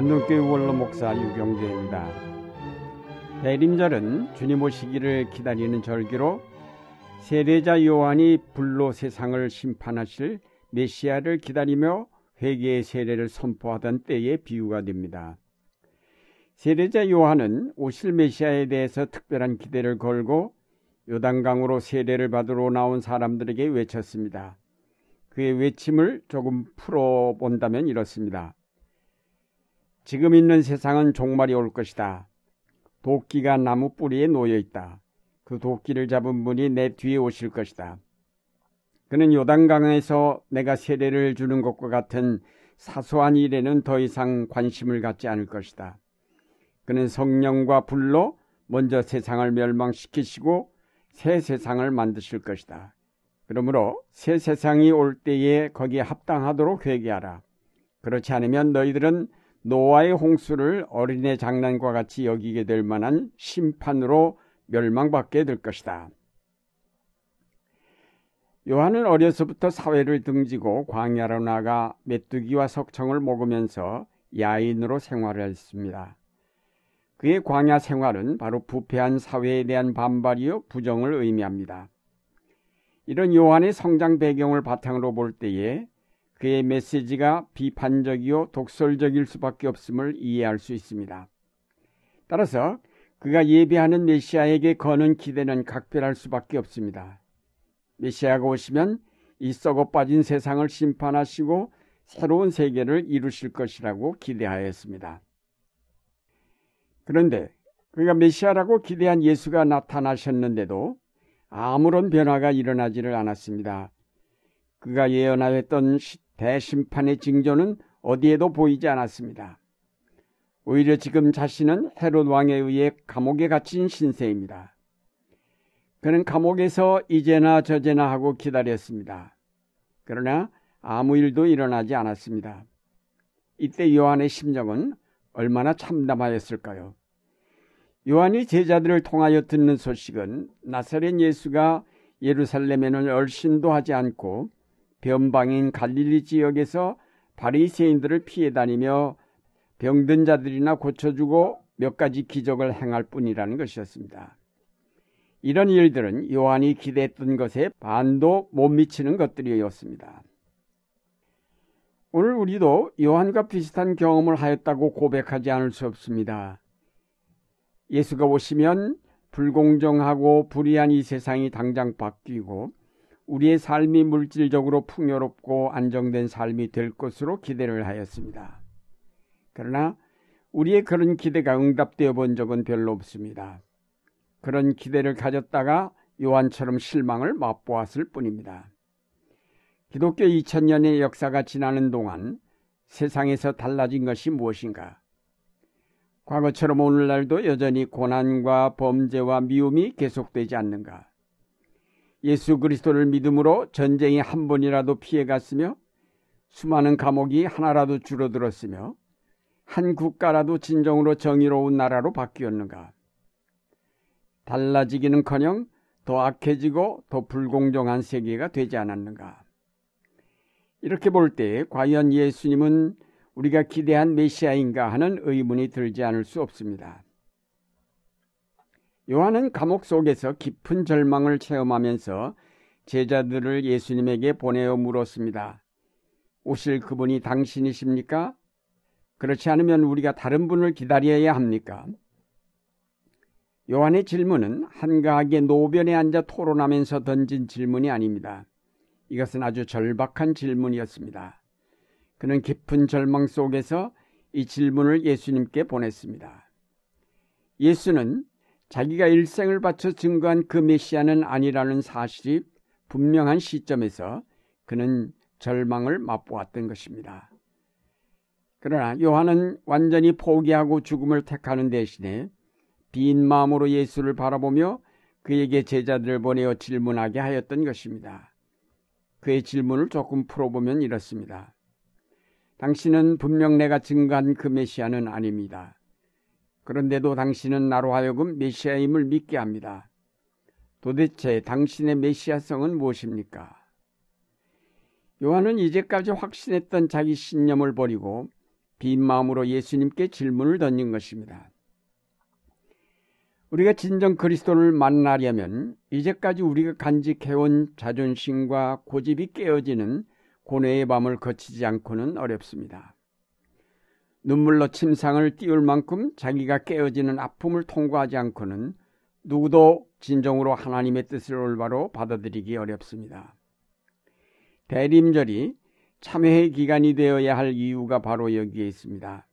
안동교회 원로 목사 유경재입니다. 대림절은 주님 오시기를 기다리는 절기로 세례자 요한이 불로 세상을 심판하실 메시아를 기다리며 회개의 세례를 선포하던 때의 비유가 됩니다. 세례자 요한은 오실 메시아에 대해서 특별한 기대를 걸고 요단강으로 세례를 받으러 나온 사람들에게 외쳤습니다. 그의 외침을 조금 풀어본다면 이렇습니다. 지금 있는 세상은 종말이 올 것이다. 도끼가 나무 뿌리에 놓여 있다. 그 도끼를 잡은 분이 내 뒤에 오실 것이다. 그는 요단강에서 내가 세례를 주는 것과 같은 사소한 일에는 더 이상 관심을 갖지 않을 것이다. 그는 성령과 불로 먼저 세상을 멸망시키시고 새 세상을 만드실 것이다. 그러므로 새 세상이 올 때에 거기에 합당하도록 회개하라. 그렇지 않으면 너희들은 노아의 홍수를 어린애 장난과 같이 여기게 될 만한 심판으로 멸망받게 될 것이다. 요한은 어려서부터 사회를 등지고 광야로 나가 메뚜기와 석청을 먹으면서 야인으로 생활을 했습니다. 그의 광야 생활은 바로 부패한 사회에 대한 반발이요 부정을 의미합니다. 이런 요한의 성장 배경을 바탕으로 볼 때에 그의 메시지가 비판적이요 독설적일 수밖에 없음을 이해할 수 있습니다. 따라서 그가 예배하는 메시아에게 거는 기대는 각별할 수밖에 없습니다. 메시아가 오시면 이 썩어 빠진 세상을 심판하시고 새로운 세계를 이루실 것이라고 기대하였습니다. 그런데 그가 메시아라고 기대한 예수가 나타나셨는데도 아무런 변화가 일어나지를 않았습니다. 그가 예언하였던 대심판의 징조는 어디에도 보이지 않았습니다. 오히려 지금 자신은 헤롯 왕에 의해 감옥에 갇힌 신세입니다. 그는 감옥에서 이제나 저제나 하고 기다렸습니다. 그러나 아무 일도 일어나지 않았습니다. 이때 요한의 심정은 얼마나 참담하였을까요? 요한이 제자들을 통하여 듣는 소식은 나사렛 예수가 예루살렘에는 얼씬도 하지 않고 변방인 갈릴리 지역에서 바리새인들을 피해 다니며 병든 자들이나 고쳐주고 몇 가지 기적을 행할 뿐이라는 것이었습니다. 이런 일들은 요한이 기대했던 것에 반도 못 미치는 것들이었습니다. 오늘 우리도 요한과 비슷한 경험을 하였다고 고백하지 않을 수 없습니다. 예수가 오시면 불공정하고 불의한 이 세상이 당장 바뀌고 우리의 삶이 물질적으로 풍요롭고 안정된 삶이 될 것으로 기대를 하였습니다. 그러나 우리의 그런 기대가 응답되어 본 적은 별로 없습니다. 그런 기대를 가졌다가 요한처럼 실망을 맛보았을 뿐입니다. 기독교 2000년의 역사가 지나는 동안 세상에서 달라진 것이 무엇인가? 과거처럼 오늘날도 여전히 고난과 범죄와 미움이 계속되지 않는가? 예수 그리스도를 믿음으로 전쟁이 한 번이라도 피해갔으며 수많은 감옥이 하나라도 줄어들었으며 한 국가라도 진정으로 정의로운 나라로 바뀌었는가? 달라지기는커녕 더 악해지고 더 불공정한 세계가 되지 않았는가? 이렇게 볼 때 과연 예수님은 우리가 기대한 메시아인가 하는 의문이 들지 않을 수 없습니다. 요한은 감옥 속에서 깊은 절망을 체험하면서 제자들을 예수님에게 보내어 물었습니다. 오실 그분이 당신이십니까? 그렇지 않으면 우리가 다른 분을 기다려야 합니까? 요한의 질문은 한가하게 노변에 앉아 토론하면서 던진 질문이 아닙니다. 이것은 아주 절박한 질문이었습니다. 그는 깊은 절망 속에서 이 질문을 예수님께 보냈습니다. 예수는 자기가 일생을 바쳐 증거한 그 메시아는 아니라는 사실이 분명한 시점에서 그는 절망을 맛보았던 것입니다. 그러나 요한은 완전히 포기하고 죽음을 택하는 대신에 빈 마음으로 예수를 바라보며 그에게 제자들을 보내어 질문하게 하였던 것입니다. 그의 질문을 조금 풀어보면 이렇습니다. 당신은 분명 내가 증거한 그 메시아는 아닙니다. 그런데도 당신은 나로 하여금 메시아임을 믿게 합니다. 도대체 당신의 메시아성은 무엇입니까? 요한은 이제까지 확신했던 자기 신념을 버리고 빈 마음으로 예수님께 질문을 던진 것입니다. 우리가 진정 그리스도를 만나려면 이제까지 우리가 간직해온 자존심과 고집이 깨어지는 고뇌의 밤을 거치지 않고는 어렵습니다. 눈물로 침상을 띄울 만큼 자기가 깨어지는 아픔을 통과하지 않고는 누구도 진정으로 하나님의 뜻을 올바로 받아들이기 어렵습니다. 대림절이 참회의 기간이 되어야 할 이유가 바로 여기에 있습니다.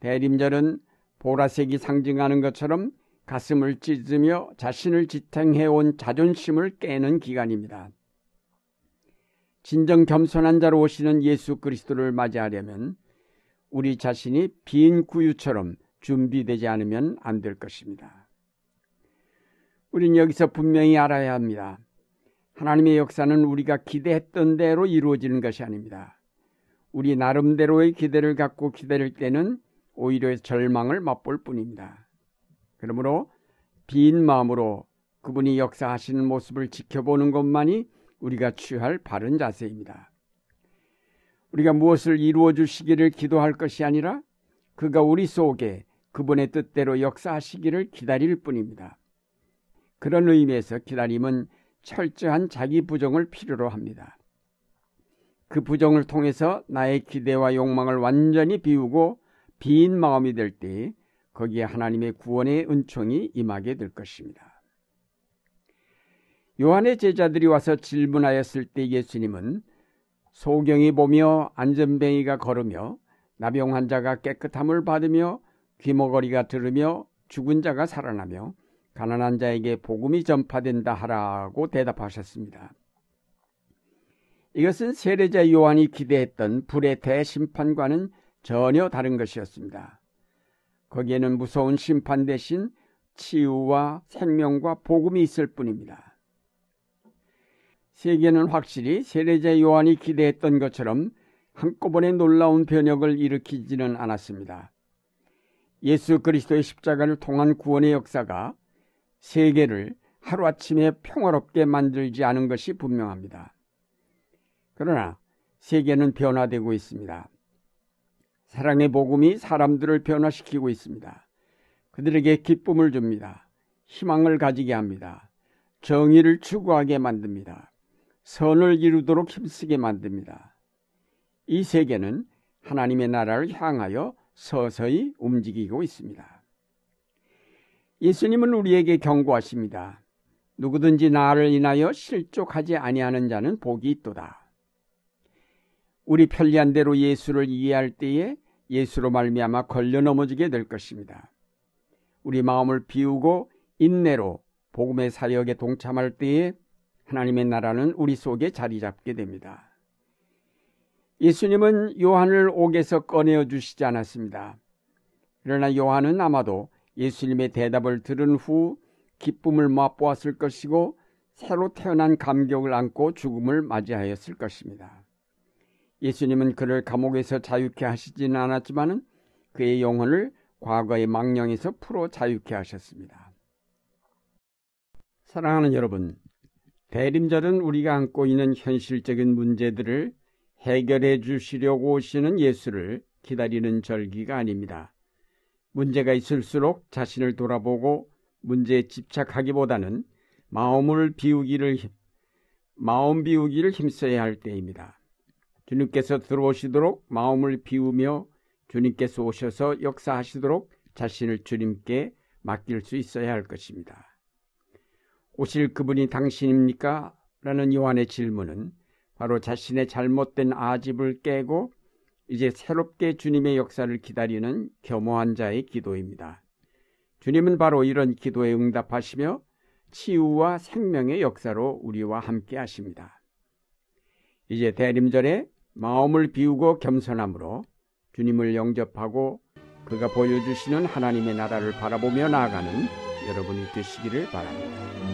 대림절은 보라색이 상징하는 것처럼 가슴을 찢으며 자신을 지탱해온 자존심을 깨는 기간입니다. 진정 겸손한 자로 오시는 예수 그리스도를 맞이하려면 우리 자신이 빈 구유처럼 준비되지 않으면 안 될 것입니다. 우린 여기서 분명히 알아야 합니다. 하나님의 역사는 우리가 기대했던 대로 이루어지는 것이 아닙니다. 우리 나름대로의 기대를 갖고 기다릴 때는 오히려 절망을 맛볼 뿐입니다. 그러므로 빈 마음으로 그분이 역사하시는 모습을 지켜보는 것만이 우리가 취할 바른 자세입니다. 우리가 무엇을 이루어 주시기를 기도할 것이 아니라 그가 우리 속에 그분의 뜻대로 역사하시기를 기다릴 뿐입니다. 그런 의미에서 기다림은 철저한 자기 부정을 필요로 합니다. 그 부정을 통해서 나의 기대와 욕망을 완전히 비우고 빈 마음이 될 때 거기에 하나님의 구원의 은총이 임하게 될 것입니다. 요한의 제자들이 와서 질문하였을 때 예수님은 소경이 보며 안전뱅이가 걸으며 나병 환자가 깨끗함을 받으며 귀머거리가 들으며 죽은 자가 살아나며 가난한 자에게 복음이 전파된다 하라고 대답하셨습니다. 이것은 세례자 요한이 기대했던 불의 대심판과는 전혀 다른 것이었습니다. 거기에는 무서운 심판 대신 치유와 생명과 복음이 있을 뿐입니다. 세계는 확실히 세례자 요한이 기대했던 것처럼 한꺼번에 놀라운 변혁을 일으키지는 않았습니다. 예수 그리스도의 십자가를 통한 구원의 역사가 세계를 하루아침에 평화롭게 만들지 않은 것이 분명합니다. 그러나 세계는 변화되고 있습니다. 사랑의 복음이 사람들을 변화시키고 있습니다. 그들에게 기쁨을 줍니다. 희망을 가지게 합니다. 정의를 추구하게 만듭니다. 선을 이루도록 힘쓰게 만듭니다. 이 세계는 하나님의 나라를 향하여 서서히 움직이고 있습니다. 예수님은 우리에게 경고하십니다. 누구든지 나를 인하여 실족하지 아니하는 자는 복이 있도다. 우리 편리한 대로 예수를 이해할 때에 예수로 말미암아 걸려 넘어지게 될 것입니다. 우리 마음을 비우고 인내로 복음의 사역에 동참할 때에 하나님의 나라는 우리 속에 자리 잡게 됩니다. 예수님은 요한을 옥에서 꺼내어 주시지 않았습니다. 그러나 요한은 아마도 예수님의 대답을 들은 후 기쁨을 맛보았을 것이고 새로 태어난 감격을 안고 죽음을 맞이하였을 것입니다. 예수님은 그를 감옥에서 자유케 하시지는 않았지만 그의 영혼을 과거의 망령에서 풀어 자유케 하셨습니다. 사랑하는 여러분, 대림절은 우리가 안고 있는 현실적인 문제들을 해결해 주시려고 오시는 예수를 기다리는 절기가 아닙니다. 문제가 있을수록 자신을 돌아보고 문제에 집착하기보다는 마음을 비우기를 마음 비우기를 힘써야 할 때입니다. 주님께서 들어오시도록 마음을 비우며 주님께서 오셔서 역사하시도록 자신을 주님께 맡길 수 있어야 할 것입니다. 오실 그분이 당신입니까? 라는 요한의 질문은 바로 자신의 잘못된 아집을 깨고 이제 새롭게 주님의 역사를 기다리는 겸허한 자의 기도입니다. 주님은 바로 이런 기도에 응답하시며 치유와 생명의 역사로 우리와 함께 하십니다. 이제 대림절에 마음을 비우고 겸손함으로 주님을 영접하고 그가 보여주시는 하나님의 나라를 바라보며 나아가는 여러분이 되시기를 바랍니다.